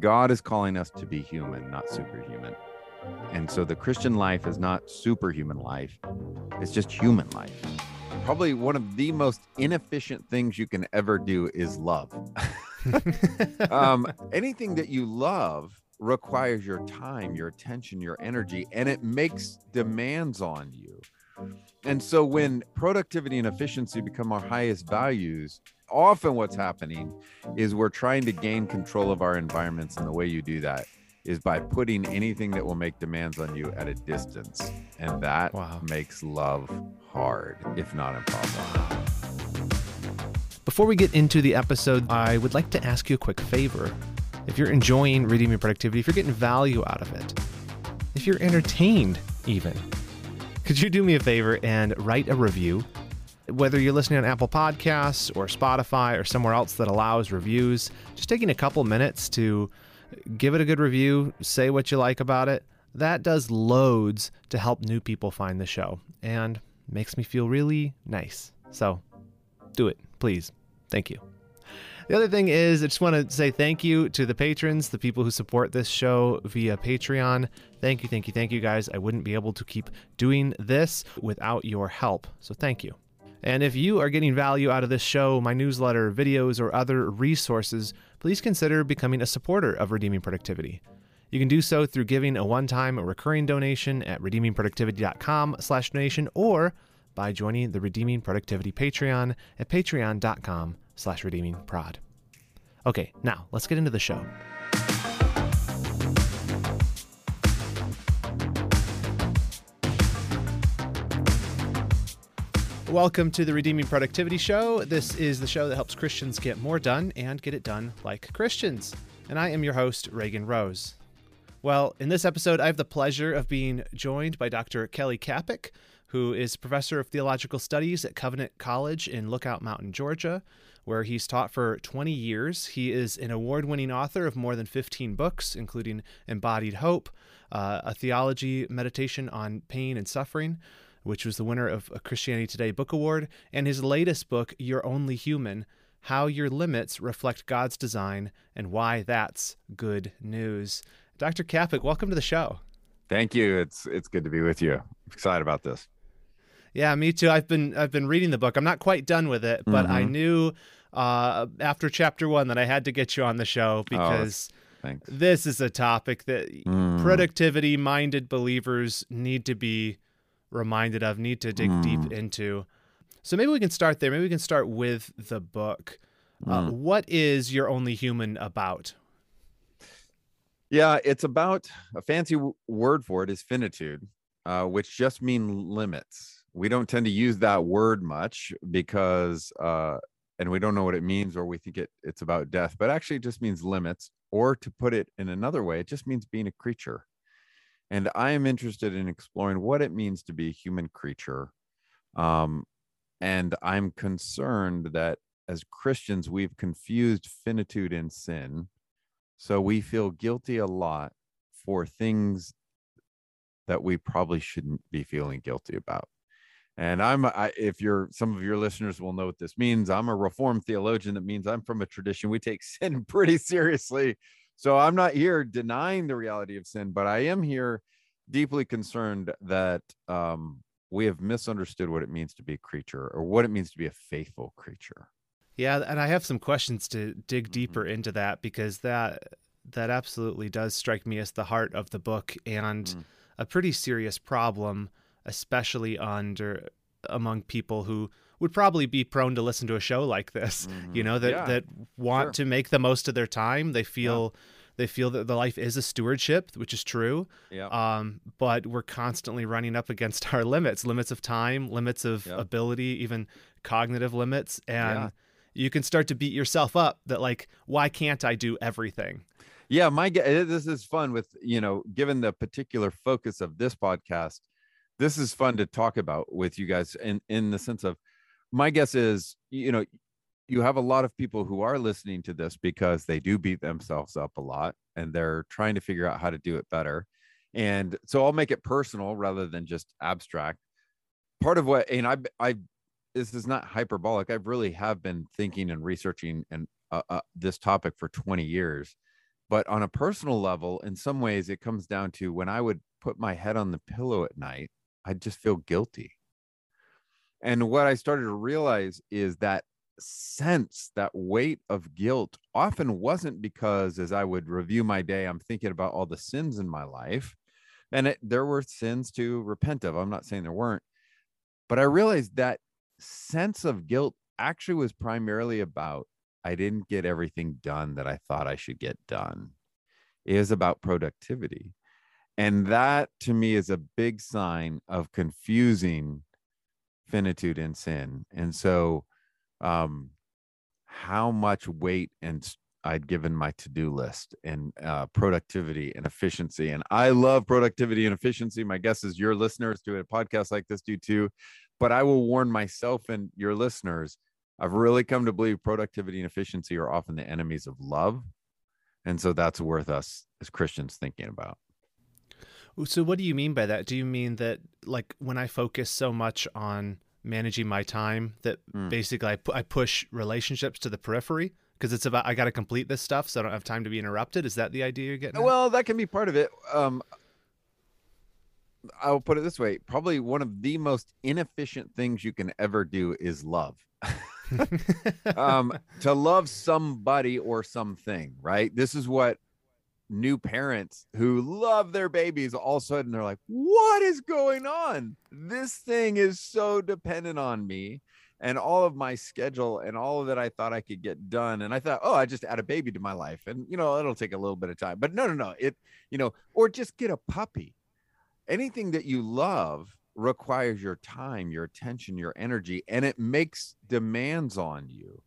God is calling us to be human, not superhuman. And so the Christian life is not superhuman life, it's just human life. Probably one of the most inefficient things you can ever do is love. um, anything that you love requires your time, your attention, your energy, and it makes demands on you. And so when productivity and efficiency become our highest values, often what's happening is we're trying to gain control of our environments. And the way you do that is by putting anything that will make demands on you at a distance. And that wow. makes love hard, if not impossible. Before we get into the episode, I would like to ask you a quick favor. If you're enjoying Redeeming Productivity, if you're getting value out of it, if you're entertained even, could you do me a favor and write a review? Whether you're listening on Apple Podcasts or Spotify or somewhere else that allows reviews, just taking a couple minutes to give it a good review, say what you like about it. That does loads to help new people find the show and makes me feel really nice. So do it, please. Thank you. The other thing is, I just want to say thank you to the patrons, the people who support this show via Patreon. Thank you, thank you, thank you, guys. I wouldn't be able to keep doing this without your help. So thank you. And if you are getting value out of this show, my newsletter, videos, or other resources, please consider becoming a supporter of Redeeming Productivity. You can do so through giving a one-time or recurring donation at redeemingproductivity.com slash donation or by joining the Redeeming Productivity Patreon at patreon.com slash redeeming prod. Okay, now let's get into the show. Welcome to the Redeeming Productivity Show. This is the show that helps Christians get more done and get it done like Christians. And I am your host, Reagan Rose. Well, in this episode, I have the pleasure of being joined by Dr. Kelly Kapic, who is professor of theological studies at Covenant College in Lookout Mountain, Georgia where he's taught for 20 years. He is an award winning author of more than 15 books, including Embodied Hope, uh, a theology meditation on pain and suffering, which was the winner of a Christianity Today Book Award, and his latest book, You're Only Human How Your Limits Reflect God's Design and Why That's Good News. Dr. Kapic, welcome to the show. Thank you. It's it's good to be with you. I'm excited about this. Yeah, me too. I've been I've been reading the book. I'm not quite done with it, but mm-hmm. I knew uh, after chapter one that I had to get you on the show oh, because oh, this is a topic that mm. productivity minded believers need to be reminded of, need to dig mm. deep into. So maybe we can start there. Maybe we can start with the book. Mm. Uh, what is You're Only Human about? Yeah, it's about a fancy w- word for it is finitude, uh, which just mean limits. We don't tend to use that word much because uh, and we don't know what it means or we think it it's about death but actually it just means limits or to put it in another way it just means being a creature and i am interested in exploring what it means to be a human creature um, and i'm concerned that as christians we've confused finitude and sin so we feel guilty a lot for things that we probably shouldn't be feeling guilty about and I'm, I, if you're, some of your listeners will know what this means. I'm a Reformed theologian. That means I'm from a tradition we take sin pretty seriously. So I'm not here denying the reality of sin, but I am here deeply concerned that um, we have misunderstood what it means to be a creature or what it means to be a faithful creature. Yeah, and I have some questions to dig mm-hmm. deeper into that because that that absolutely does strike me as the heart of the book and mm. a pretty serious problem especially under among people who would probably be prone to listen to a show like this mm-hmm. you know that yeah. that want sure. to make the most of their time they feel yeah. They feel that the life is a stewardship which is true yeah. um, but we're constantly running up against our limits limits of time limits of ability even cognitive limits and you can start to beat yourself up that like why can't i do everything? Yeah my this is fun with you know given the particular focus of this podcast this is fun to talk about with you guys in in the sense of my guess is you know you have a lot of people who are listening to this because they do beat themselves up a lot and they're trying to figure out how to do it better. And so i'll make it personal rather than just abstract. Part of what and i i this is not hyperbolic. I really have been thinking and researching and uh, uh, this topic for 20 years. But on a personal level, in some ways, it comes down to when I would put my head on the pillow at night, I'd just feel guilty. And what I started to realize is that sense, that weight of guilt often wasn't because as I would review my day, I'm thinking about all the sins in my life. And it, there were sins to repent of. I'm not saying there weren't. But I realized that sense of guilt actually was primarily about I didn't get everything done that I thought I should get done. It is about productivity. And that to me is a big sign of confusing finitude and sin. And so, um, how much weight and I'd given my to-do list and uh, productivity and efficiency. And I love productivity and efficiency. My guess is your listeners do a podcast like this do too. But I will warn myself and your listeners, I've really come to believe productivity and efficiency are often the enemies of love. And so that's worth us as Christians thinking about. So what do you mean by that? Do you mean that like when I focus so much on managing my time that mm. basically I, pu- I push relationships to the periphery? because it's about I got to complete this stuff, so I don't have time to be interrupted. Is that the idea you're getting? Well, at? that can be part of it. Um, I'll put it this way: probably one of the most inefficient things you can ever do is love. um, to love somebody or something, right? This is what new parents who love their babies all of a sudden they're like, "What is going on? This thing is so dependent on me." and all of my schedule and all of that I thought I could get done. And I thought, oh, I just add a baby to my life. And, you know, it'll take a little bit of time. But no, no, no. It, you know, or just get a puppy. Anything that you love requires your time, your attention, your energy, and it makes demands on you.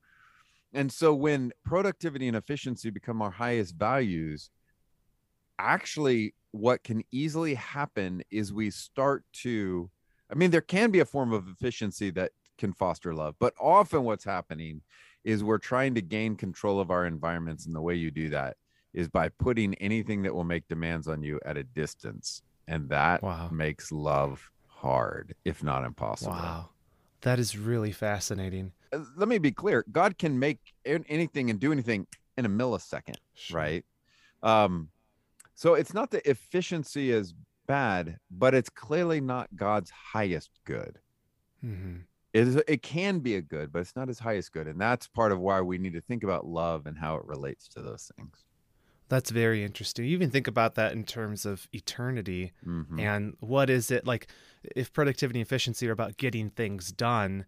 And so when productivity and efficiency become our highest values, actually, what can easily happen is we start to, I mean, there can be a form of efficiency that can foster love. But often what's happening is we're trying to gain control of our environments. And the way you do that is by putting anything that will make demands on you at a distance. And that wow. makes love hard, if not impossible. Wow. That is really fascinating. Uh, let me be clear God can make anything and do anything in a millisecond, right? Um, so it's not that efficiency is bad, but it's clearly not God's highest good. Mm-hmm it, is, it can be a good, but it's not as high as good. And that's part of why we need to think about love and how it relates to those things. That's very interesting. You even think about that in terms of eternity mm-hmm. and what is it like if productivity and efficiency are about getting things done,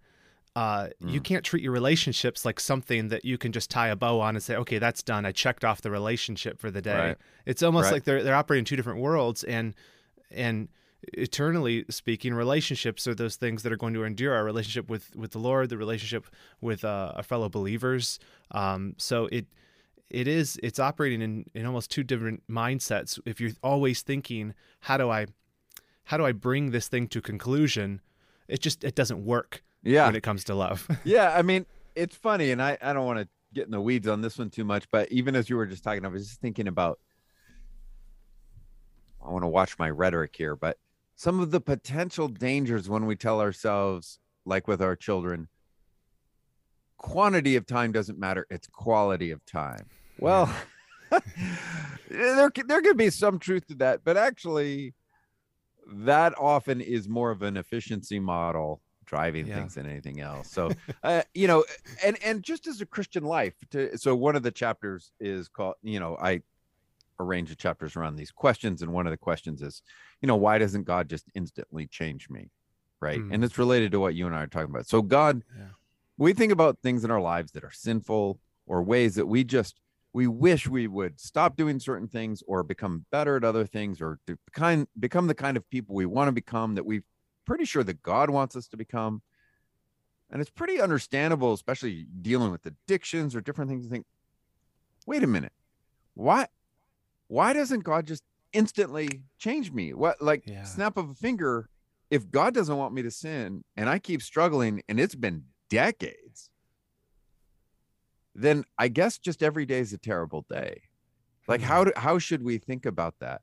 uh, mm. you can't treat your relationships like something that you can just tie a bow on and say, okay, that's done. I checked off the relationship for the day. Right. It's almost right. like they're they're operating two different worlds and and eternally speaking relationships are those things that are going to endure our relationship with with the lord the relationship with uh, our fellow believers um, so it it is it's operating in in almost two different mindsets if you're always thinking how do i how do i bring this thing to conclusion it just it doesn't work yeah. when it comes to love. Yeah i mean it's funny and i i don't want to get in the weeds on this one too much but even as you were just talking i was just thinking about I want to watch my rhetoric here, but some of the potential dangers when we tell ourselves, like with our children, quantity of time doesn't matter, it's quality of time. Well, there, there could be some truth to that, but actually, that often is more of an efficiency model driving yeah. things than anything else. So, uh, you know, and and just as a Christian life, to, so one of the chapters is called, you know, I arrange the chapters around these questions and one of the questions is you know why doesn't god just instantly change me right mm. and it's related to what you and i are talking about so god yeah. we think about things in our lives that are sinful or ways that we just we wish we would stop doing certain things or become better at other things or to kind become the kind of people we want to become that we're pretty sure that god wants us to become and it's pretty understandable especially dealing with addictions or different things to think wait a minute why why doesn't God just instantly change me? What like yeah. snap of a finger? If God doesn't want me to sin and I keep struggling and it's been decades, then I guess just every day is a terrible day. Like how mm-hmm. do, how should we think about that?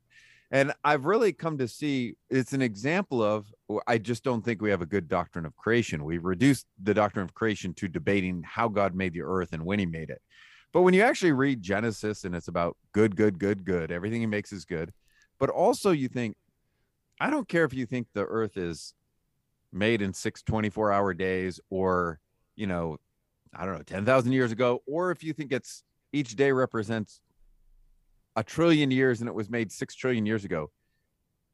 And I've really come to see it's an example of I just don't think we have a good doctrine of creation. We've reduced the doctrine of creation to debating how God made the earth and when he made it. But when you actually read Genesis and it's about good, good, good, good, everything he makes is good. But also you think, I don't care if you think the earth is made in six 24 hour days or, you know, I don't know, 10,000 years ago, or if you think it's each day represents a trillion years and it was made six trillion years ago.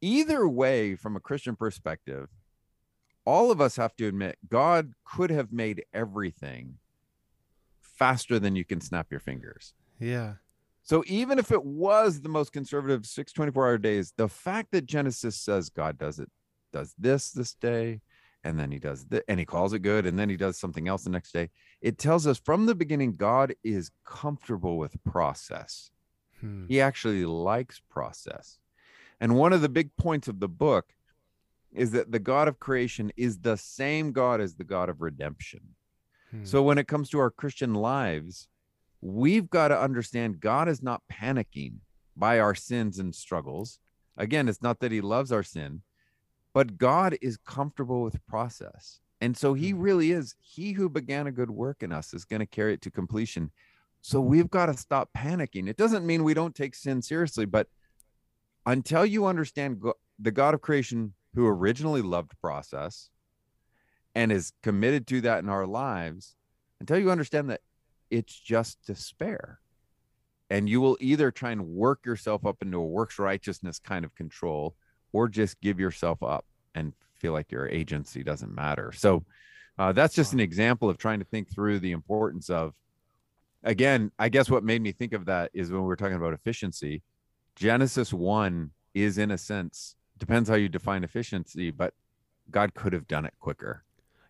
Either way, from a Christian perspective, all of us have to admit God could have made everything faster than you can snap your fingers. Yeah. So even if it was the most conservative six 24 hour days, the fact that Genesis says God does it, does this this day, and then he does this, and he calls it good, and then he does something else the next day, it tells us from the beginning God is comfortable with process. Hmm. He actually likes process. And one of the big points of the book is that the God of creation is the same God as the God of redemption. Hmm. So when it comes to our Christian lives, we've got to understand God is not panicking by our sins and struggles. Again, it's not that he loves our sin, but God is comfortable with process. And so he Hmm. really is. He who began a good work in us is going to carry it to completion. So we've got to stop panicking. It doesn't mean we don't take sin seriously, but until you understand Go- the God of creation who originally loved process and is committed to that in our lives, until you understand that it's just despair. And you will either try and work yourself up into a works righteousness kind of control or just give yourself up and feel like your agency doesn't matter. So uh, that's just an example of trying to think through the importance of, again, I guess what made me think of that is when we were talking about efficiency, Genesis 1 is, in a sense, depends how you define efficiency, but God could have done it quicker.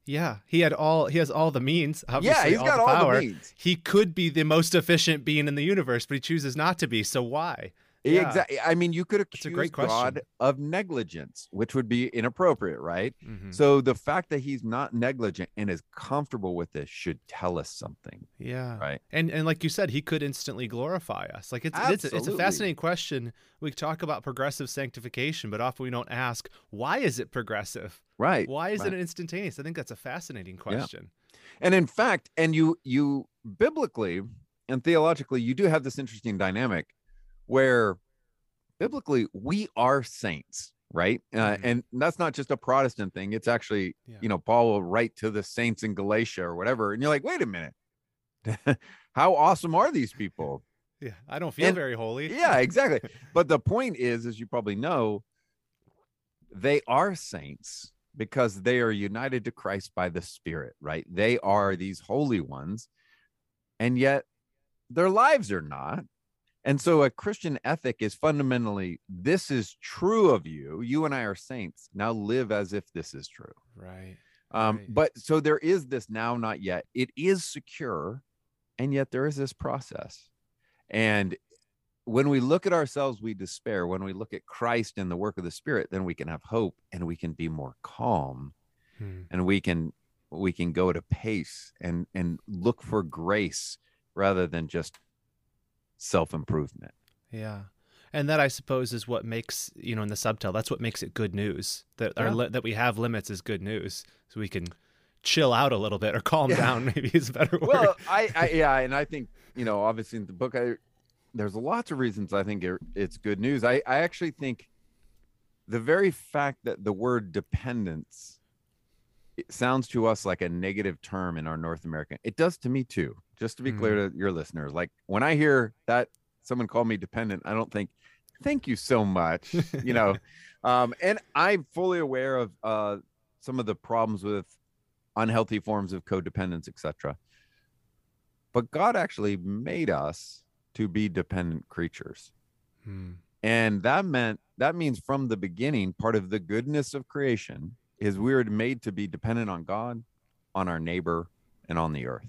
Yeah, he had all he has all the means. Obviously, yeah, he's all got the all power. the means. He could be the most efficient being in the universe, but he chooses not to be. So why? Yeah. Exactly. I mean, you could accuse great. God of negligence, which would be inappropriate, right? Mhm. So the fact that he's not negligent and is comfortable with this should tell us something, Yeah. right? And and like you said, he could instantly glorify us. Like it's it's, it's a fascinating question. We talk about progressive sanctification, but often we don't ask why is it progressive? Right. Why is right. it instantaneous? I think that's a fascinating question. And in fact, and you you biblically and theologically, you do have this interesting dynamic where biblically we are saints, right? Uh, Mhm. and that's not just a Protestant thing. It's actually, Yeah. you know, Paul will write to the saints in Galatia or whatever, and you're like, wait a minute, how awesome are these people? Yeah, I don't feel And- very holy. yeah, exactly. But the point is, as you probably know, they are saints because they are united to Christ by the Spirit, right? They are these holy ones, and yet their lives are not. And so a Christian ethic is fundamentally this is true of you. You and I are saints. Now live as if this is true. Right. Um, Right. but so there is this now, not yet. It is secure, and yet there is this process. And when we look at ourselves, we despair. When we look at Christ and the work of the Spirit, then we can have hope and we can be more calm Hmm. and we can we can go at a pace and and look for grace rather than just self-improvement. Yeah. And that I suppose is what makes you know in the subtitle that's what makes it good news that our li- that we have limits is good news so we can chill out a little bit or calm Yeah. down maybe is a better word. well I, I yeah and i think you know obviously in the book i there's lots of reasons i think it, it's good news i i actually think the very fact that the word dependence it sounds to us like a negative term in our north american it does to me too just to be clear to your listeners like when i hear that someone call me dependent i don't think thank you so much you know um and i'm fully aware of uh some of the problems with unhealthy forms of codependence etc but God actually made us to be dependent creatures. Hmm. And that meant that means from the beginning, part of the goodness of creation is we were made to be dependent on God, on our neighbor, and on the earth.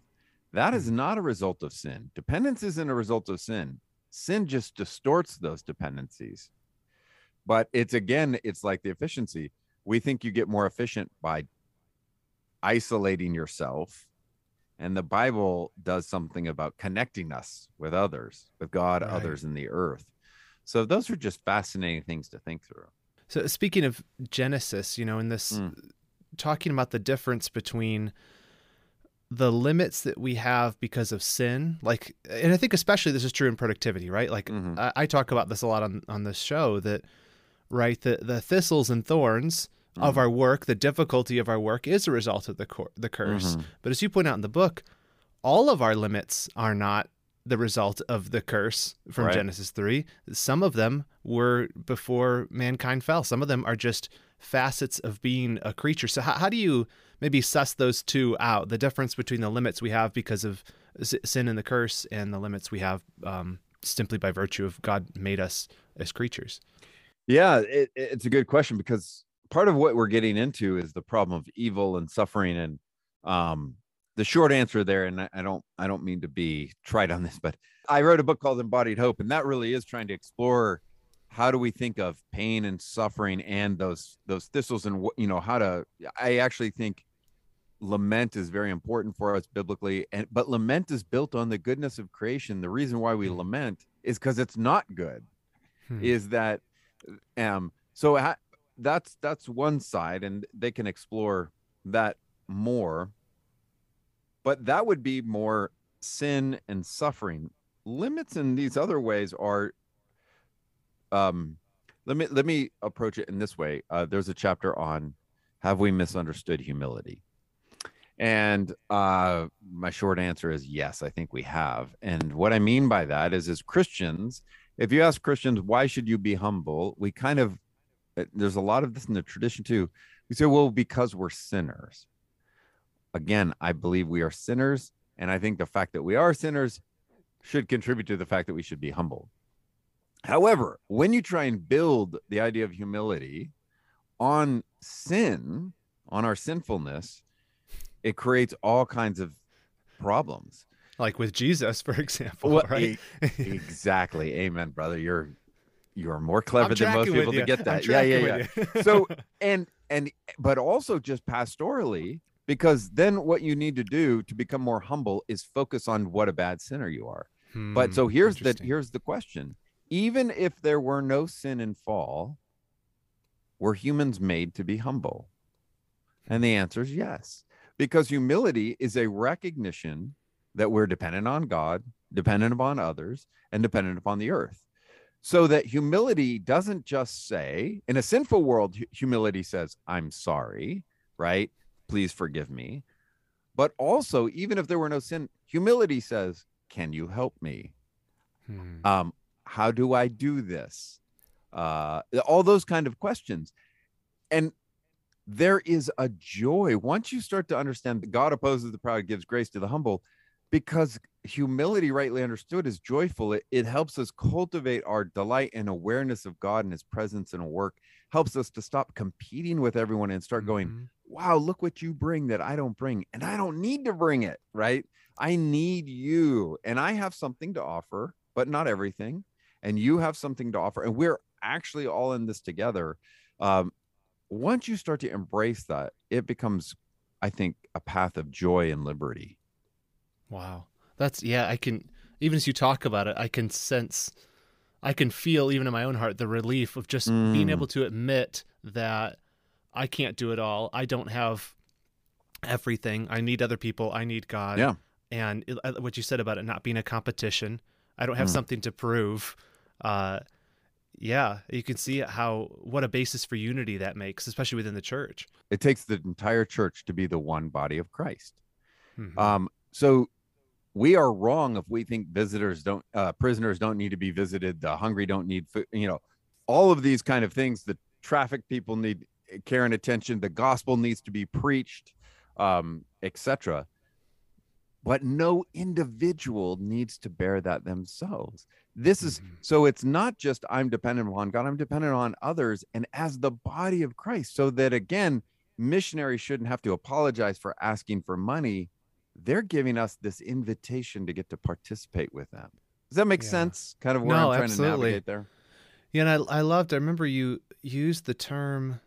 That is not a result of sin. Dependence isn't a result of sin. Sin just distorts those dependencies. But it's again, it's like the efficiency. We think you get more efficient by isolating yourself and the bible does something about connecting us with others with god Right. others in the earth so those are just fascinating things to think through So speaking of Genesis, you know, in this Mm. talking about the difference between the limits that we have because of sin like and i think especially this is true in productivity right like Mhm. I, I talk about this a lot on on this show that right the the thistles and thorns of Mhm. our work the difficulty of our work is a result of the cor- the curse Mhm. but as you point out in the book all of our limits are not the result of the curse from Right. genesis 3 some of them were before mankind fell some of them are just facets of being a creature so how, how do you maybe suss those two out the difference between the limits we have because of sin and the curse and the limits we have um, simply by virtue of god made us as creatures Yeah, it, it's a good question because part of what we're getting into is the problem of evil and suffering, and um, the short answer there. And I, I don't, I don't mean to be trite on this, but I wrote a book called Embodied Hope, and that really is trying to explore how do we think of pain and suffering and those those thistles, and you know how to. I actually think lament is very important for us biblically, and but lament is built on the goodness of creation. The reason why we Hmm. lament is because it's not good Hmm. is that um so ha- that's that's one side and they can explore that more but that would be more sin and suffering limits in these other ways are um let me let me approach it in this way uh there's a chapter on have we misunderstood humility and uh my short answer is yes i think we have and what i mean by that is as christians if you ask Christians why should you be humble, we kind of uh, there's a lot of this in the tradition too. We say, well, because we're sinners. Again, I believe we are sinners, and I think the fact that we are sinners should contribute to the fact that we should be humble. However, when you try and build the idea of humility on sin, on our sinfulness, it creates all kinds of problems. like with jesus for example Well, right e- exactly. Amen, brother. You're you're more clever I'm than most people to get that. Yeah, yeah, yeah. So and and but also just pastorally, because then what you need to do to become more humble is focus on what a bad sinner you are. But Hmm, so here's the here's the question. Even if there were no sin and fall, were humans made to be humble? And the answer is yes. Because humility is a recognition that we're dependent on God, dependent upon others, and dependent upon the earth. So that humility doesn't just say, in a sinful world, humility says, I'm sorry, right? Please forgive me. But also, even if there were no sin, humility says, Can you help me? Hmm. um how do i do this uh all those kind of questions and there is a joy once you start to understand that god opposes the proud gives grace to the humble because humility rightly understood is joyful it, it helps us cultivate our delight and awareness of god and his presence and work helps us to stop competing with everyone and start going Mhm. wow, look what you bring that I don't bring, and I don't need to bring it, right? I need you, and I have something to offer, but not everything. And you have something to offer, and we're actually all in this together. Um, once you start to embrace that, it becomes, I think, a path of joy and liberty. Wow. That's yeah, I can even as you talk about it, I can sense I can feel even in my own heart the relief of just being Mm. able to admit that I can't do it all. I don't have everything. I need other people. I need God. Yeah. And it, uh, what you said about it not being a competition. I don't have Mm. something to prove. Uh yeah, you can see how what a basis for unity that makes, especially within the church. It takes the entire church to be the one body of Christ. Mhm. Um, so we are wrong if we think visitors don't, uh, prisoners don't need to be visited. The hungry don't need food. You know, all of these kind of things. The traffic people need care and attention. The gospel needs to be preached, um, etc. But no individual needs to bear that themselves. This is Mhm. so it's not just I'm dependent upon God, I'm dependent on others and as the body of Christ. So that again, missionaries shouldn't have to apologize for asking for money. They're giving us this invitation to get to participate with them. Does that make Yeah. sense? Kind of where No, I'm trying absolutely. to navigate there. Yeah, and I I loved. I remember you used the term.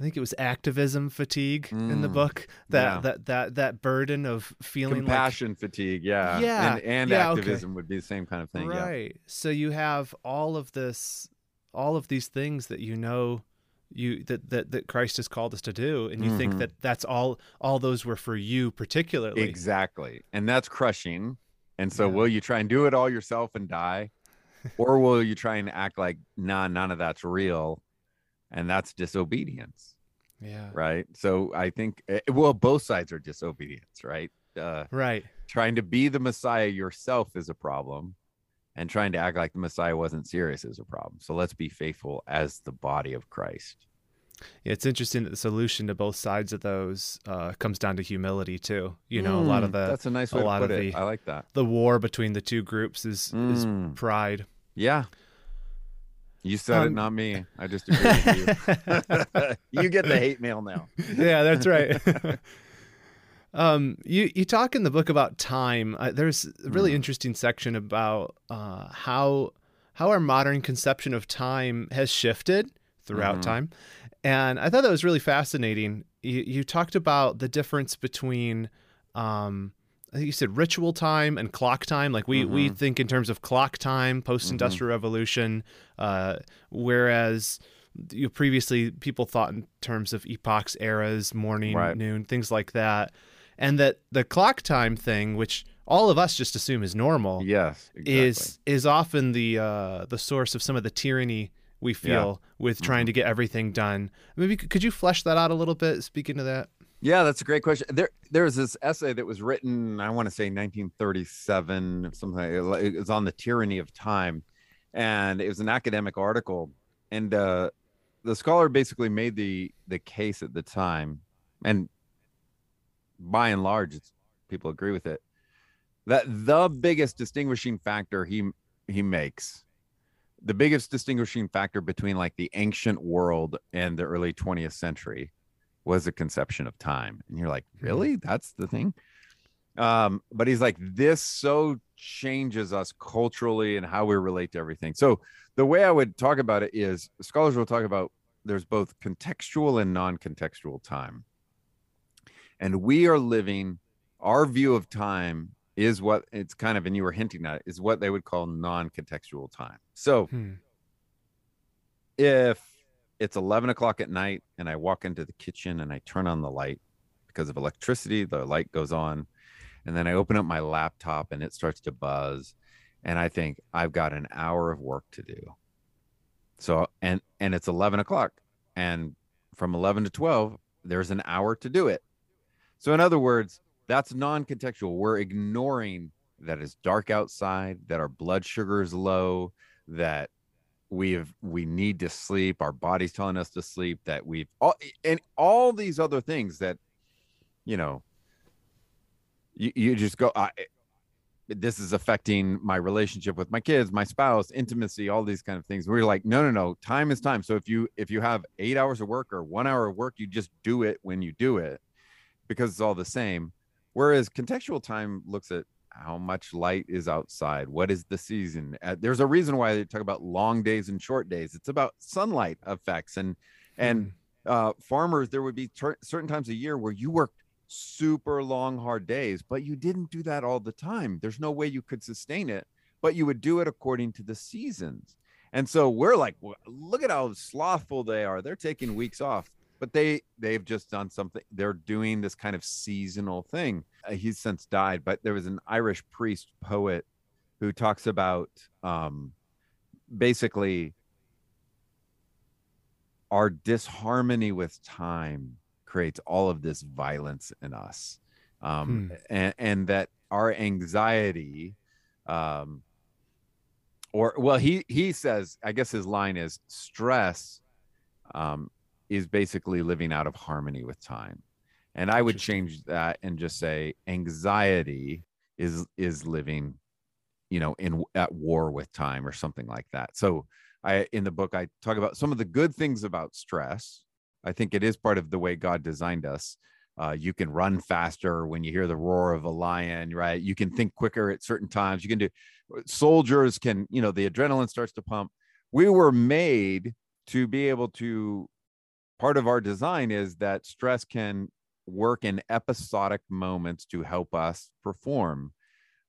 I think it was activism fatigue in the Mm, book. That yeah. that that that burden of feeling Compassion fatigue, yeah. Yeah, And, and yeah, okay. activism would be the same kind of like thing. Yeah. right. So you have all of this, all of these things that you know you that that, that Christ has called us to do and you think Mhm. that that's all all those were for you particularly Exactly. And that's crushing. And so Yeah. will you try and do it all yourself and die? or will you try and act like nah, none of that's real? And that's disobedience, yeah right? So I think eh, well, both sides are disobedience, right? Uh right trying to be the Messiah yourself is a problem. And trying to act like the Messiah wasn't serious is a problem. So let's be faithful as the body of Christ. Yeah, it's interesting that the solution to both sides of those uh, comes down to humility too. You know, a lot of Mm, the that's a nice a way to put of it. the- I like that. the war between the two groups is is Mm. pride. Yeah. You said it, Um, not me. I just agree with you. you get the hate mail now. yeah, that's right. um, you you talk in the book about time. Uh, there's a really Mhm. interesting section about uh, how how our modern conception of time has shifted throughout Mhm. time, and I thought that was really fascinating. You, you talked about the difference between. Um, I think you said ritual time and clock time. Like we, we Mhm. think in terms of clock time, post industrial revolution, uh, whereas you previously people thought in terms of epochs, eras, morning, Right. noon, things like that, and that the clock time thing, which all of us just assume is normal, Yes. Exactly. is is often the uh, the source of some of the tyranny we feel with trying Mm-hmm. to get everything done. Maybe could you flesh that out a little bit? Speaking to that, Yeah, that's a great question. There, there was this essay that was written, I want to say 1937, something. It was on the tyranny of time, and it was an academic article. And uh, the scholar basically made the the case at the time, and by and large, people agree with it. That the biggest distinguishing factor he he makes, the biggest distinguishing factor between like the ancient world and the early 20th century was a conception of time. And you're like really? That's the thing? Um but he's like this so changes us culturally and how we relate to everything. So the way i would talk about it is scholars will talk about there's both contextual and non-contextual time. And we are living our view of time is what it's kind of and you were hinting at it, is what they would call non-contextual time. So Hmm. if it's 11 o'clock at night and I walk into the kitchen and I turn on the light because of electricity, the light goes on. And then I open up my laptop and it starts to buzz. And I think I've got an hour of work to do. So, and, and it's 11 o'clock. And from 11 to 12, there's an hour to do it. So, in other words, that's non contextual. We're ignoring that it's dark outside, that our blood sugar is low, that we have we need to sleep our body's telling us to sleep that we've all and all these other things that you know you, you just go I, eh, this is affecting my relationship with my kids my spouse intimacy all these kind of things. We're like no no no time is time. So if you if you have eight hours of work or one hour of work you just do it when you do it because it's all the same. Whereas contextual time looks at how much light is outside what is the season uh, there's a reason why they talk about long days and short days it's about sunlight effects and and uh farmers there would be ter- certain times a year where you worked super long hard days but you didn't do that all the time there's no way you could sustain it but you would do it according to the seasons and so we're like look at how slothful they are they're taking weeks off but they they've just done something they're doing this kind of seasonal thing uh, he's since died but there was an irish priest poet who talks about um basically our disharmony with time creates all of this violence in us um Hmm. and and that our anxiety um or well he he says i guess his line is stress um is basically living out of harmony with time. And i would change that and just say anxiety is is living you know in at war with time or something like that. So i in the book i talk about some of the good things about stress. I think it is part of the way god designed us. Uh, you can run faster when you hear the roar of a lion right? You can think quicker at certain times. You can do soldiers can you know the adrenaline starts to pump. We were made to be able to part of our design is that stress can work in episodic moments to help us perform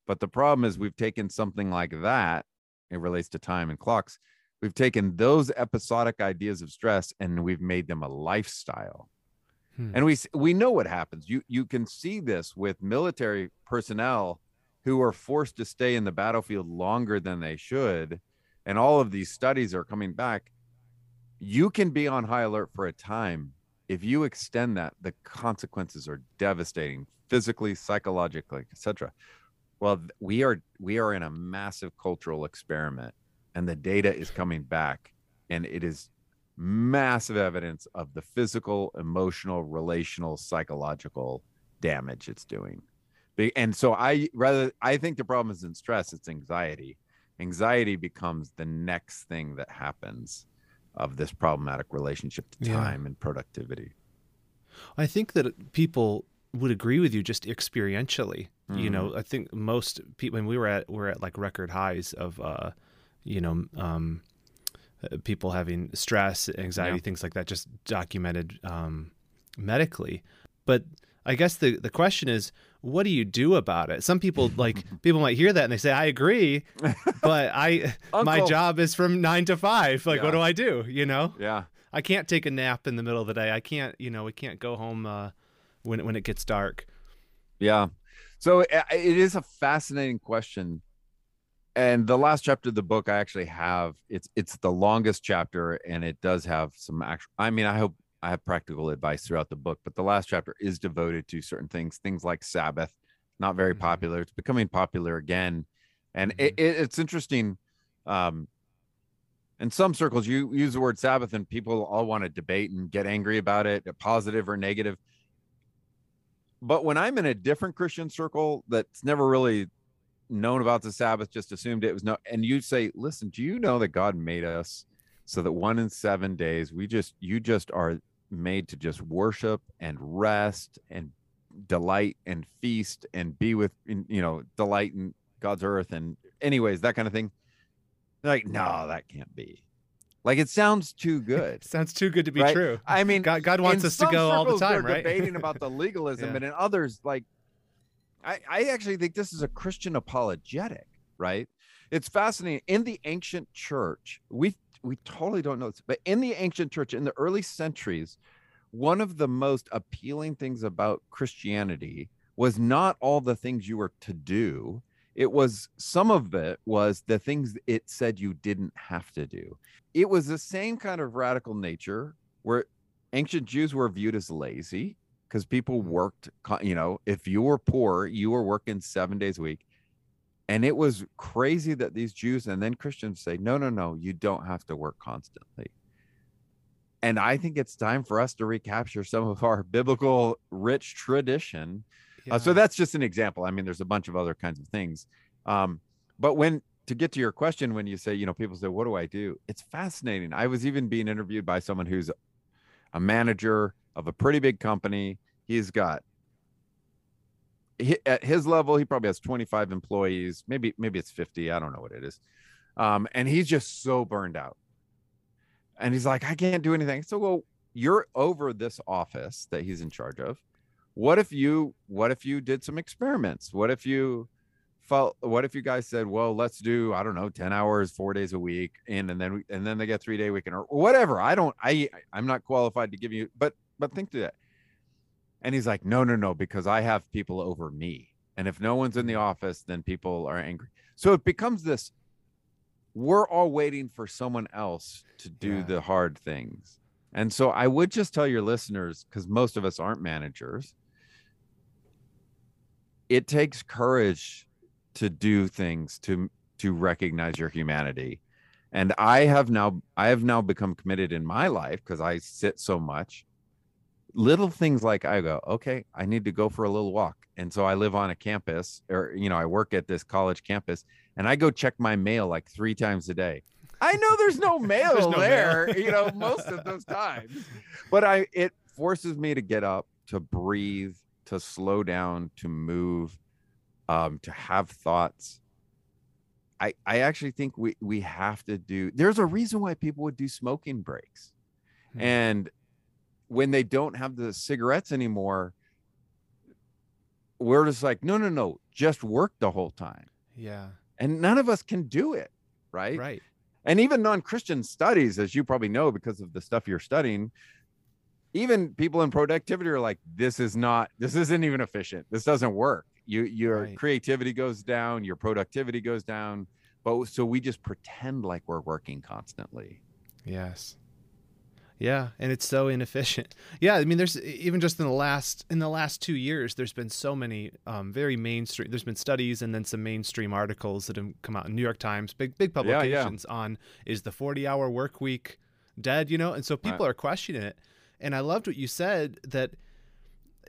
but the problem is we've taken something like that it relates to time and clocks we've taken those episodic ideas of stress and we've made them a lifestyle. Hmm. And we we know what happens. You you can see this with military personnel who are forced to stay in the battlefield longer than they should, and all of these studies are coming back. You can be on high alert for a time. If you extend that, the consequences are devastating, physically, psychologically, etc. Well, we are we are in a massive cultural experiment, and the data is coming back, and it is massive evidence of the physical, emotional, relational, psychological damage it's doing. And so I rather I think the problem isn't stress, it's anxiety. Anxiety becomes the next thing that happens of this problematic relationship to Yeah. time and productivity. I think that people would agree with you just experientially. You Mhm. know, I think most people when we were at we're at like record highs of uh, you know, um, uh, people having stress, anxiety, Yeah. things like that, just documented um, medically. But I guess the the question is, what do you do about it? Some people like people might hear that and they say, "I agree," but I my job is from nine to five. Like, what do I do? You know, Yeah. I can't take a nap in the middle of the day. I can't, you know, we can't go home uh, when when it gets dark. Yeah. So uh, it is a fascinating question. And the last chapter of the book I actually have it's it's the longest chapter and it does have some actual I mean I hope I have practical advice throughout the book, but the last chapter is devoted to certain things, things like Sabbath, not very Mhm. popular. It's becoming popular again. And it, it, it's interesting. Um, in some circles, you use the word Sabbath, and people all want to debate and get angry about it, positive or negative but when I'm in a different Christian circle that's never really known about the Sabbath, just assumed it was no, and you say, listen, do you know that God made us so that one in seven days we just you just are made to just worship and rest and delight and feast and be with you know delight in God's earth and anyways that kind of thing. They're like, no, that can't be. Like it sounds too good. Sounds too good to be Right? true. I mean, God, God wants us to go all the time, they're right? Debating about the legalism, Yeah. and in others, like I, I actually think this is a Christian apologetic, right? It's fascinating. In the ancient church, we we totally don't know this, but in the ancient church, in the early centuries, one of the most appealing things about Christianity was not all the things you were to do. It was some of it was the things it said you didn't have to do. It was the same kind of radical nature where ancient Jews were viewed as lazy because people worked, you know, if you were poor, you were working seven days a week. And it was crazy that these Jews and then Christians say, no, no, no, you don't have to work constantly. And I think it's time for us to recapture some of our biblical rich tradition. Uh, so that's just an example. I mean, there's a bunch of other kinds of things. Um, but when to get to your question, when you say, you know, people say, what do I do? It's fascinating. I was even being interviewed by someone who's a manager of a pretty big company. He's got at his level, he probably has 25 employees, maybe maybe it's 50. I don't know what it is. Um, and he's just so burned out. And he's like, I can't do anything. So, well, you're over this office that he's in charge of. What if you what if you did some experiments? What if you felt what if you guys said, well, let's do, I don't know, 10 hours, four days a week, and and then we, and then they get three day weekend or whatever. I don't I I'm not qualified to give you, but but think to that. And he's like, no, no, no, because I have people over me. And if no one's in the mm-hmm. office, then people are angry. So it becomes this we're all waiting for someone else to do Yeah. the hard things. And so I would just tell your listeners, because most of us aren't managers, it takes courage to do things to to recognize your humanity. And I have now I have now become committed in my life because I sit so much little things like I go, okay, I need to go for a little walk. And so I live on a campus or, you know, I work at this college campus and I go check my mail like three times a day. I know there's no mail There's no there, mail. you know, most of those times, but I, it forces me to get up, to breathe, to slow down, to move, um, to have thoughts. I, I actually think we, we have to do, there's a reason why people would do smoking breaks. Hmm. And when they don't have the cigarettes anymore, we're just like, no, no, no, just work the whole time. yeah, And none of us can do it, right? right. and even non-christian studies as you probably know because of the stuff you're studying even people in productivity are like this is not this isn't even efficient this doesn't work you your Right. creativity goes down your productivity goes down but so we just pretend like we're working constantly Yes. Yeah, and it's so inefficient. Yeah, I mean, there's even just in the last in the last two years, there's been so many um, very mainstream. There's been studies and then some mainstream articles that have come out in New York Times, big big Yeah, yeah. publications on is the 40 hour work week dead? You know, and so people are questioning it. And I loved what you said that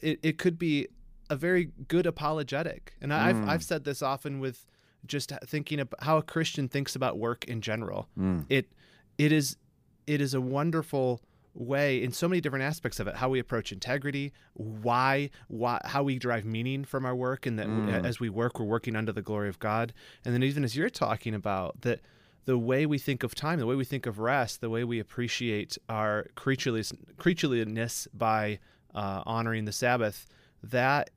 it, it could be a very good apologetic. And I've Mm. I've said this often with just thinking about how a Christian thinks about work in general Mm. it it is it is a wonderful way in so many different aspects of it how we approach integrity why why how we derive meaning from our work and that Mm. as we work we're working under the glory of god and then even as you're talking about that the way we think of time the way we think of rest the way we appreciate our creatureliness, creatureliness by uh, honoring the sabbath that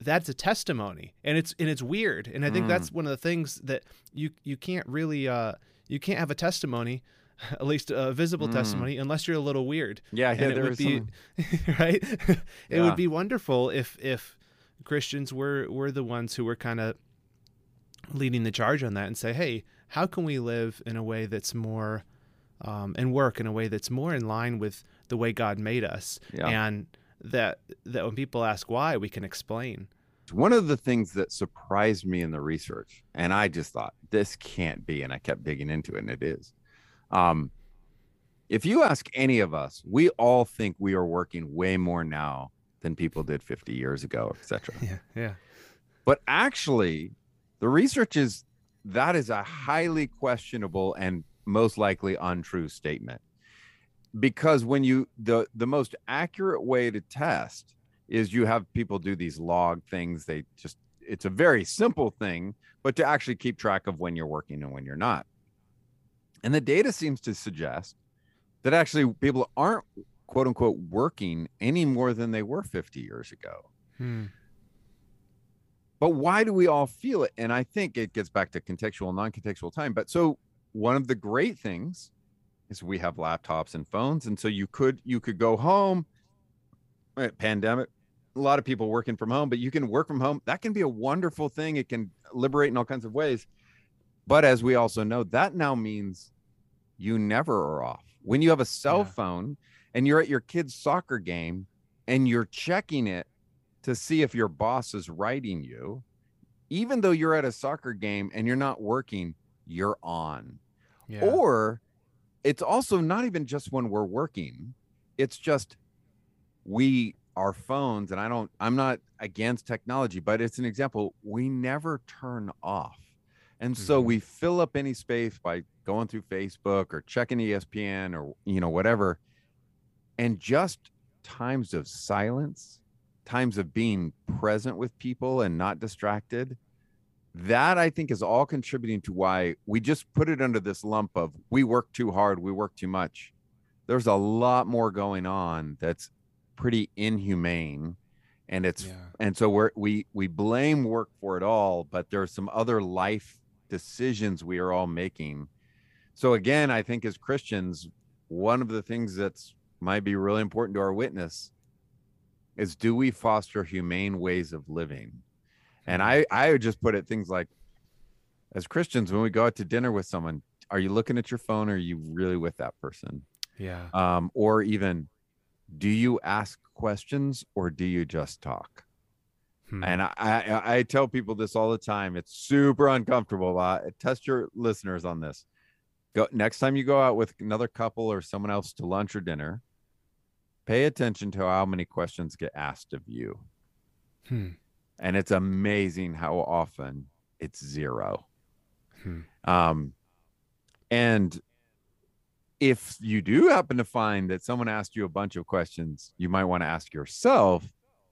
that's a testimony and it's and it's weird and i think Mm. that's one of the things that you you can't really uh you can't have a testimony at least a visible Mm. testimony unless you're a little weird yeah yeah and it there would be some- right it Yeah. would be wonderful if if christians were were the ones who were kind of leading the charge on that and say hey how can we live in a way that's more um, and work in a way that's more in line with the way god made us Yeah. and that that when people ask why we can explain one of the things that surprised me in the research and i just thought this can't be and i kept digging into it and it is um if you ask any of us we all think we are working way more now than people did 50 years ago etc yeah yeah. But actually the research is that is a highly questionable and most likely untrue statement. Because when you the the most accurate way to test is you have people do these log things. They just it's a very simple thing but to actually keep track of when you're working and when you're not and the data seems to suggest that actually people aren't quote unquote working any more than they were 50 years ago Hmm. but why do we all feel it? And I think it gets back to contextual, non-contextual time. But so one of the great things is we have laptops and phones, and so you could you could go home. right, Pandemic, a lot of people working from home, but you can work from home. That can be a wonderful thing. It can liberate in all kinds of ways. But as we also know, that now means you never are off. When you have a cell Yeah. phone and you're at your kid's soccer game and you're checking it to see if your boss is writing you, even though you're at a soccer game and you're not working, you're on. yeah Or it's also not even just when we're working, it's just we, our phones, and I don't, I'm not against technology, but it's an example, we never turn off. And so Mhm. we fill up any space by going through Facebook or checking ESPN or, you know, whatever. And just times of silence, times of being present with people and not distracted, that I think is all contributing to why we just put it under this lump of we work too hard, we work too much. There's a lot more going on that's pretty inhumane and it's yeah and so we're we we blame work for it all but there are some other life decisions we are all making. So again i think as christians one of the things that's might be really important to our witness is do we foster humane ways of living? And i i would just put it things like as christians when we go out to dinner with someone are you looking at your phone or are you really with that person? Yeah. Um or even do you ask questions or do you just talk Hmm. and I, I I tell people this all the time. It's super uncomfortable. Uh, test your listeners on this. Go next time you go out with another couple or someone else to lunch or dinner. Pay attention to how many questions get asked of you, Hmm. and it's amazing how often it's zero. Hmm. Um, and if you do happen to find that someone asked you a bunch of questions, you might want to ask yourself,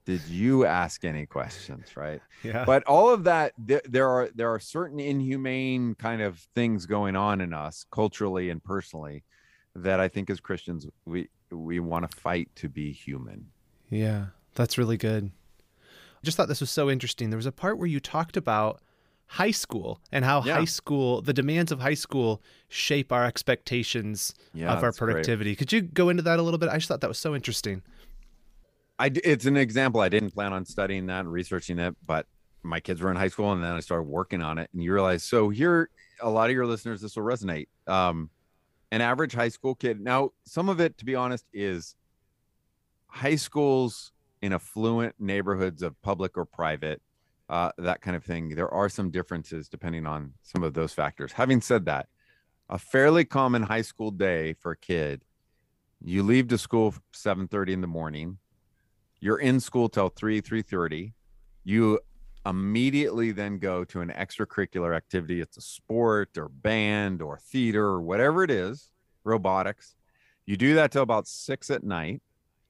did you ask any questions? Right. yeah But all of that, there, there are there are certain inhumane kind of things going on in us culturally and personally that I think as Christians we we want to fight to be human. Yeah, that's really good. I just thought this was so interesting. There was a part where you talked about high school and how Yeah. high school, the demands of high school shape our expectations Yeah, of our that's great. productivity. Could you go into that a little bit? I just thought that was so interesting. I it's an example. I didn't plan on studying that and researching it, but my kids were in high school and then I started working on it. And you realize, so here, a lot of your listeners, this will resonate. Um, an average high school kid. Now, some of it, to be honest, is high schools in affluent neighborhoods of public or private, uh, that kind of thing. There are some differences depending on some of those factors. Having said that, a fairly common high school day for a kid, you leave to school 7:30 in the morning you're in school till 3 3.30 you immediately then go to an extracurricular activity. It's a sport or band or theater or whatever it is robotics. You do that till about 6 at night.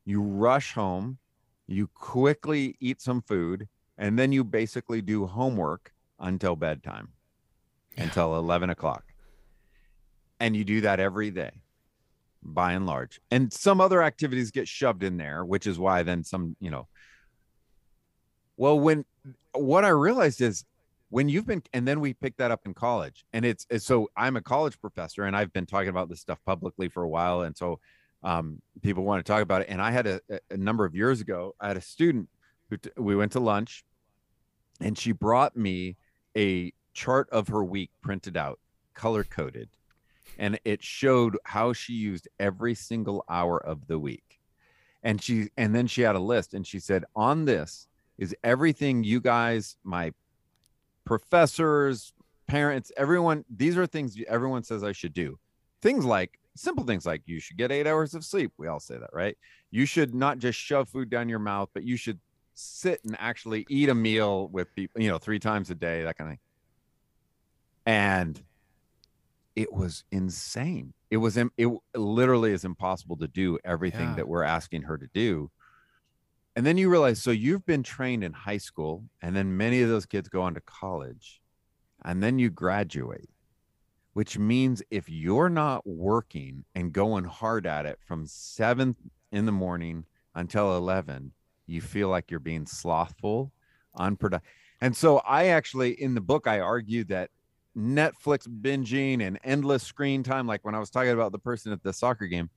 You rush home. You quickly eat some food and then you basically do homework until bedtime Yeah. until 11 o'clock. And you do that every day by and large. And some other activities get shoved in there which is why then some you know well when what i realized is when you've been and then we picked that up in college and it's, it's so i'm a college professor and i've been talking about this stuff publicly for a while and so um, people want to talk about it and i had a, a number of years ago i had a student who t- we went to lunch and she brought me a chart of her week printed out color coded and it showed how she used every single hour of the week. And she and then she had a list and she said on this is everything you guys my professors parents everyone these are things everyone says i should do. Things like simple things like you should get eight hours of sleep. We all say that right? You should not just shove food down your mouth but you should sit and actually eat a meal with people you know three times a day that kind of thing. And it was insane it was it literally is impossible to do everything Yeah. that we're asking her to do and then you realize so you've been trained in high school and then many of those kids go on to college and then you graduate which means if you're not working and going hard at it from 7 in the morning until 11 you feel like you're being slothful unproductive and so i actually in the book i argue that netflix binging and endless screen time like when i was talking about the person at the soccer game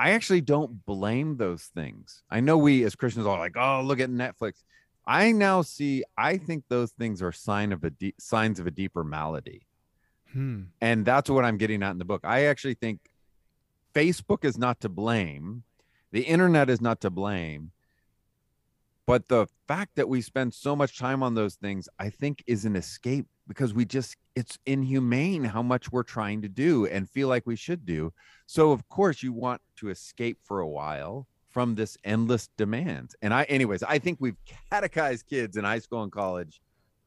I actually don't blame those things. I know we as Christians are like, oh, look at Netflix. I now see. I think those things are sign of a deep, signs of a deeper malady, Hmm. and that's what I'm getting at in the book. I actually think Facebook is not to blame, the internet is not to blame, but the fact that we spend so much time on those things, I think, is an escape because we just it's inhumane how much we're trying to do and feel like we should do. So of course you want to escape for a while from this endless demand. And I anyways, I think we've catechized kids in high school and college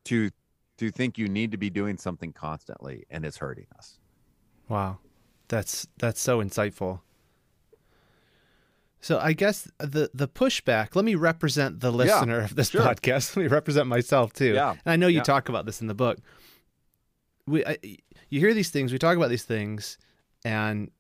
to to think you need to be doing something constantly and it's hurting us. Wow. That's that's so insightful. So I guess the the pushback, let me represent the listener of this sure. podcast. Let me represent myself too. Yeah, And I know you yeah. talk about this in the book. We I, you hear these things, we talk about these things and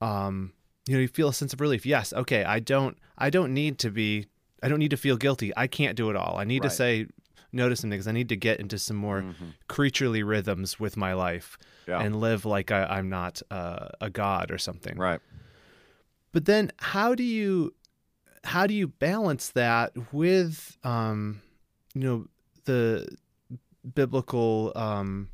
um you know, you feel a sense of relief. Yes, okay, I don't I don't need to be I don't need to feel guilty. I can't do it all. I need to say no to some things. I need to get into some more Mhm. creaturely rhythms with my life Yeah. and live like I, I'm not uh, a god or something. Right. But then, how do you how do you balance that with um, you know the biblical um,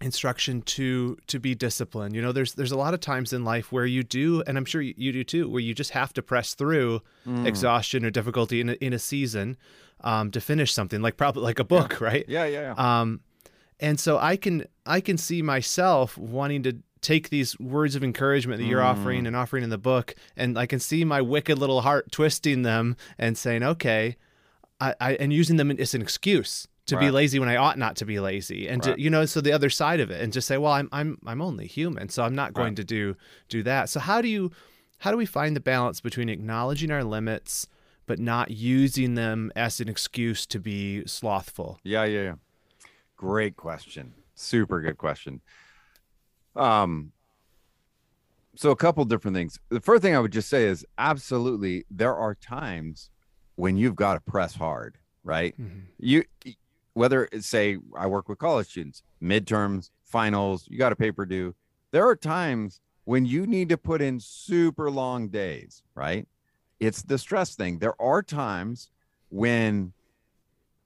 instruction to to be disciplined? You know, there's there's a lot of times in life where you do, and I'm sure you, do too, where you just have to press through Mm. exhaustion or difficulty in a, in a season um, to finish something, like probably like a book, right? Yeah, yeah, yeah. um and so i can i can see myself wanting to take these words of encouragement that you're Mm. offering and offering in the book and i can see my wicked little heart twisting them and saying okay i, I and using them as an excuse to be lazy when i ought not to be lazy and Right. to you know so the other side of it and just say well i'm i'm i'm only human so i'm not going Right. to do do that so how do you how do we find the balance between acknowledging our limits but not using them as an excuse to be slothful Yeah, yeah, yeah. Great question. Super good question. Um so a couple different things. The first thing I would just say is absolutely there are times when you've got to press hard, right? Mhm. You whether it's say I work with college students, midterms, finals, you got a paper due. There are times when you need to put in super long days, right? It's the stress thing. There are times when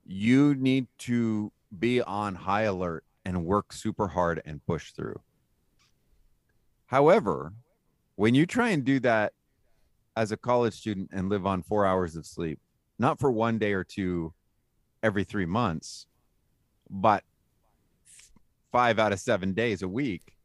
you need to be on high alert and work super hard and push through. However, when you try and do that as a college student and live on four hours of sleep, not for one day or two every three months, but five out of seven days a week,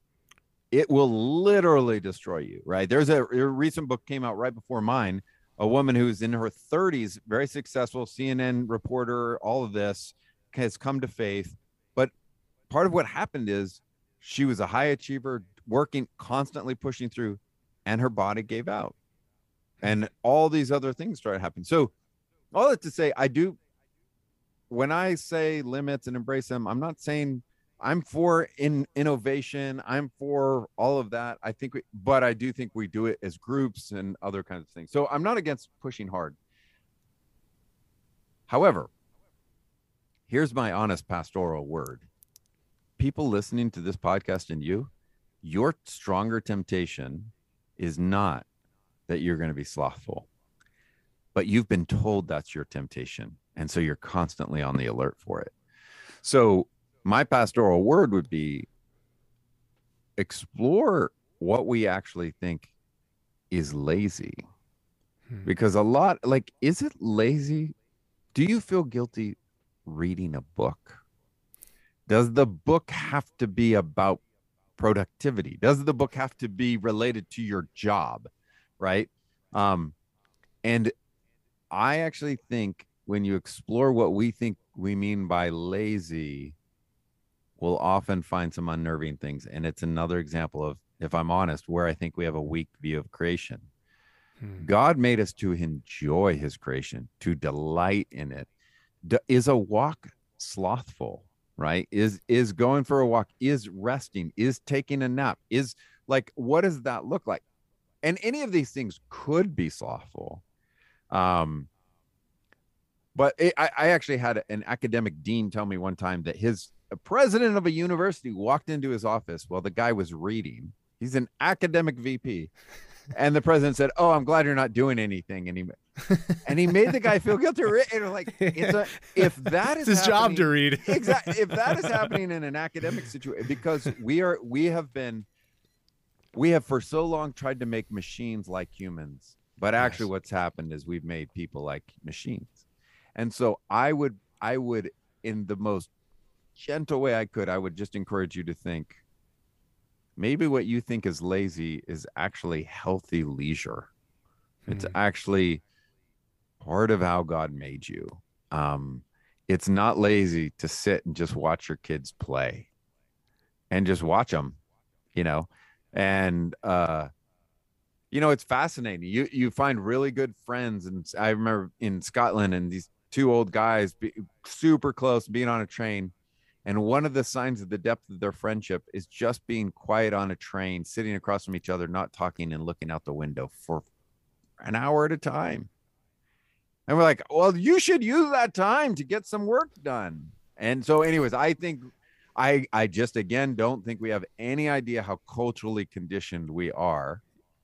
it will literally destroy you, right? There's a, a recent book came out right before mine, a woman who's in her 30s, very successful CNN reporter, all of this has come to faith. But part of what happened is she was a high achiever, working, constantly pushing through, and her body gave out. And all these other things started happening. So, all that to say, I do, when I say limits and embrace them, I'm not saying I'm for in innovation. I'm for all of that. I think, we, but I do think we do it as groups and other kinds of things. So I'm not against pushing hard. However, here's my honest pastoral word. People listening to this podcast and you, your stronger temptation is not that you're going to be slothful, but you've been told that's your temptation. And so you're constantly on the alert for it. So my pastoral word would be explore what we actually think is lazy. Hmm. Because a lot, like, is it lazy? Do you feel guilty reading a book? Does the book have to be about productivity? Does the book have to be related to your job? Right. Um, and I actually think when you explore what we think we mean by lazy, we'll often find some unnerving things. And it's another example of, if I'm honest, where I think we have a weak view of creation. Hmm. God made us to enjoy his creation, to delight in it. D- is a walk slothful, right? Is is going for a walk, is resting, is taking a nap, is like what does that look like? And any of these things could be slothful. Um but it, I, I actually had an academic dean tell me one time that his a president of a university walked into his office while the guy was reading. He's an academic VP. And the president said, "Oh, I'm glad you're not doing anything." And he and he made the guy feel guilty. And like, it's a, if that is his job to read, exactly. If that is happening in an academic situation, because we are, we have been, we have for so long tried to make machines like humans, but actually, yes. what's happened is we've made people like machines. And so, I would, I would, in the most gentle way I could, I would just encourage you to think maybe what you think is lazy is actually healthy leisure. Hmm. It's actually part of how God made you. Um, it's not lazy to sit and just watch your kids play and just watch them, you know, and, uh, you know, it's fascinating. You, you find really good friends. And I remember in Scotland and these two old guys be super close being on a train and one of the signs of the depth of their friendship is just being quiet on a train, sitting across from each other, not talking and looking out the window for an hour at a time. And we're like, well, you should use that time to get some work done. And so, anyways, I think I I just again don't think we have any idea how culturally conditioned we are.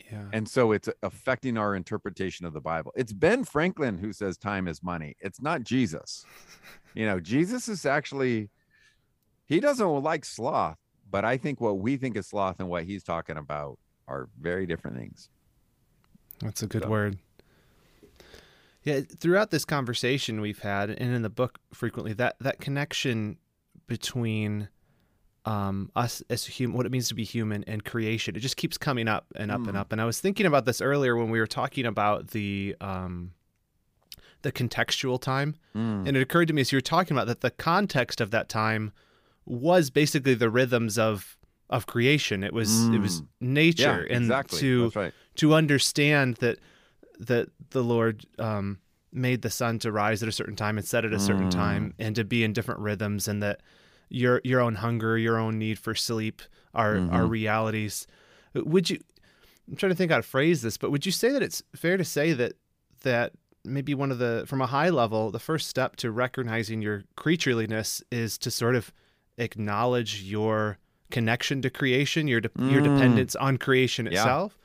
Yeah. And so it's affecting our interpretation of the Bible. It's Ben Franklin who says time is money. It's not Jesus. You know, Jesus is actually he doesn't like sloth, but I think what we think is sloth and what he's talking about are very different things. That's a good so. word. Yeah, throughout this conversation we've had, and in the book frequently, that that connection between um, us as human, what it means to be human, and creation, it just keeps coming up and up mm. and up. And I was thinking about this earlier when we were talking about the um, the contextual time, mm. and it occurred to me as you were talking about that the context of that time was basically the rhythms of of creation. It was mm. it was mm. nature, yeah, and exactly. to right. to understand that that the Lord um, made the sun to rise at a certain time and set at a certain mm. time, and to be in different rhythms, and that your your own hunger, your own need for sleep are mm-hmm. are realities. Would you? I'm trying to think how to phrase this, but would you say that it's fair to say that that maybe one of the from a high level, the first step to recognizing your creatureliness is to sort of acknowledge your connection to creation, your de- mm. your dependence on creation yeah. itself.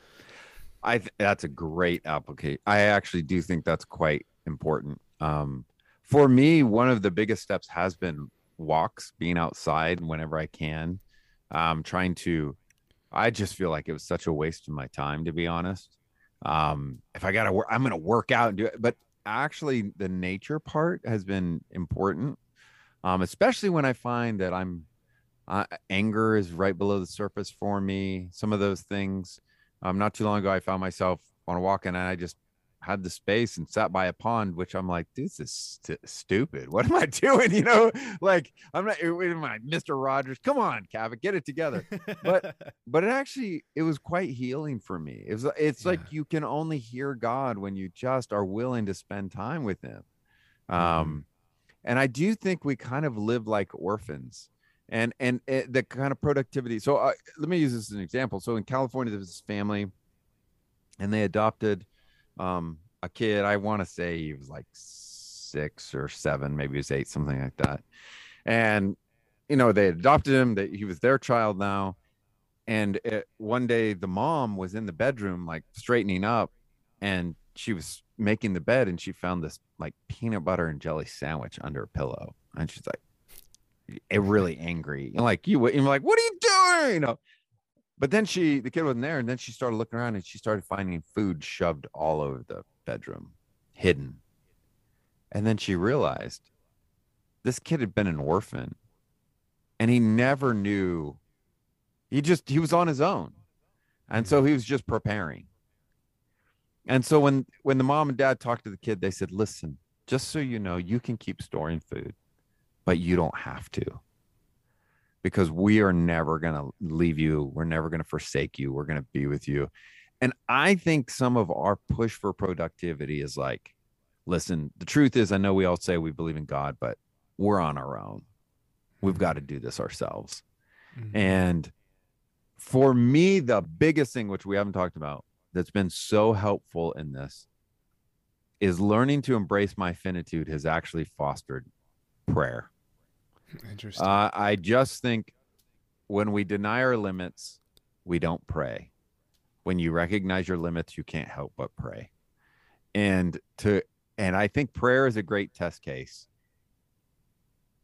I th- that's a great application. I actually do think that's quite important. Um, for me, one of the biggest steps has been walks, being outside whenever I can. Um, trying to, I just feel like it was such a waste of my time, to be honest. Um, if I got to work, I'm going to work out and do it. But actually, the nature part has been important, um, especially when I find that I'm uh, anger is right below the surface for me. Some of those things. Um, not too long ago, I found myself on a walk and I just had the space and sat by a pond, which I'm like, this is st- stupid. What am I doing? You know, like I'm not. Am I Mr. Rogers? Come on, Kapic, get it together. But but it actually it was quite healing for me. It was. It's yeah. like you can only hear God when you just are willing to spend time with Him. Um, mm-hmm. And I do think we kind of live like orphans. And and eh, the kind of productivity. So uh, let me use this as an example. So in California, there was this family, and they adopted um, a kid. I want to say he was like six or seven, maybe he was eight, something like that. And you know, they adopted him. That he was their child now. And it, one day, the mom was in the bedroom, like straightening up, and she was making the bed, and she found this like peanut butter and jelly sandwich under a pillow, and she's like, really angry, and like you, you're like, what are you doing? You know, but then she, the kid wasn't there, and then she started looking around and she started finding food shoved all over the bedroom, hidden. And then she realized this kid had been an orphan and he never knew. He just, he was on his own. And so he was just preparing. And so when when the mom and dad talked to the kid, they said, "Listen, just so you know, you can keep storing food, but you don't have to because we are never going to leave you. We're never going to forsake you. We're going to be with you. And I think some of our push for productivity is like, listen, the truth is, I know we all say we believe in God, but we're on our own. We've got to do this ourselves. Mm-hmm. And for me, the biggest thing, which we haven't talked about, that's been so helpful in this is learning to embrace my finitude has actually fostered prayer. Interesting. Uh, I just think when we deny our limits, we don't pray. When you recognize your limits, you can't help but pray. And to and I think prayer is a great test case.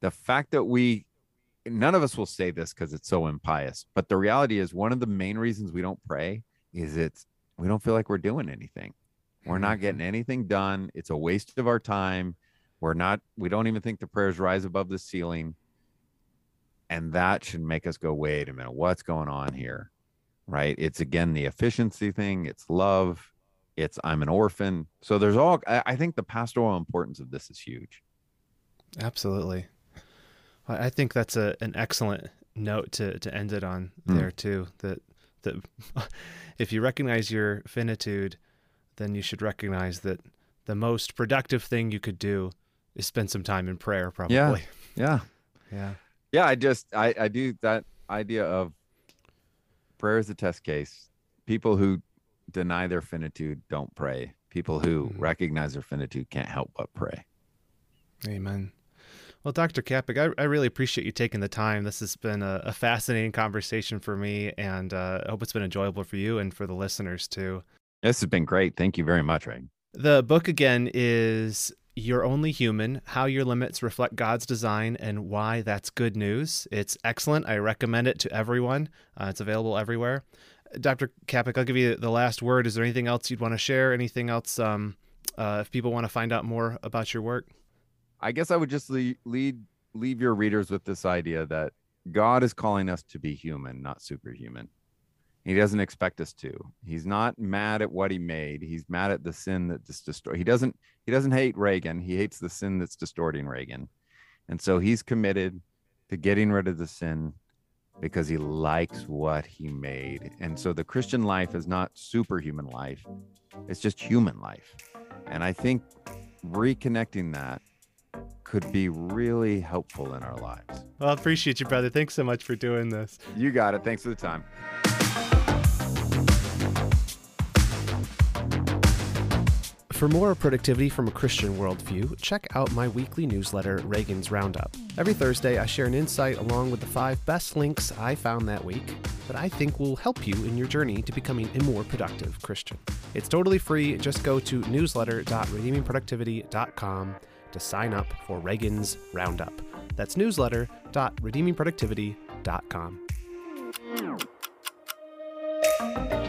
The fact that we none of us will say this because it's so impious, but the reality is one of the main reasons we don't pray is it's we don't feel like we're doing anything. We're not getting mm-hmm. anything done. It's a waste of our time. We're not, we don't even think the prayers rise above the ceiling. And that should make us go, wait a minute, what's going on here? Right. It's again the efficiency thing, it's love, it's I'm an orphan. So there's all, I think the pastoral importance of this is huge. Absolutely. I think that's a, an excellent note to, to end it on mm. there too. That, that if you recognize your finitude, then you should recognize that the most productive thing you could do is spend some time in prayer probably. Yeah. Yeah. Yeah. Yeah. I just I, I do that idea of prayer is a test case. People who deny their finitude don't pray. People who mm-hmm. recognize their finitude can't help but pray. Amen. Well, Dr. Kapic, I, I, really appreciate you taking the time. This has been a, a fascinating conversation for me, and uh, I hope it's been enjoyable for you and for the listeners too. This has been great. Thank you very much, Ray. The book again is you're Only Human How Your Limits Reflect God's Design and Why That's Good News. It's excellent. I recommend it to everyone. Uh, it's available everywhere. Dr. Kapic, I'll give you the last word. Is there anything else you'd want to share? Anything else um, uh, if people want to find out more about your work? I guess I would just lead, lead leave your readers with this idea that God is calling us to be human, not superhuman. He doesn't expect us to. He's not mad at what he made. He's mad at the sin that just destroyed. He doesn't. He doesn't hate Reagan. He hates the sin that's distorting Reagan, and so he's committed to getting rid of the sin because he likes what he made. And so the Christian life is not superhuman life; it's just human life. And I think reconnecting that could be really helpful in our lives. Well, I appreciate you, brother. Thanks so much for doing this. You got it. Thanks for the time. For more productivity from a Christian worldview, check out my weekly newsletter, Reagan's Roundup. Every Thursday, I share an insight along with the five best links I found that week that I think will help you in your journey to becoming a more productive Christian. It's totally free. Just go to newsletter.redeemingproductivity.com to sign up for Reagan's Roundup. That's newsletter.redeemingproductivity.com.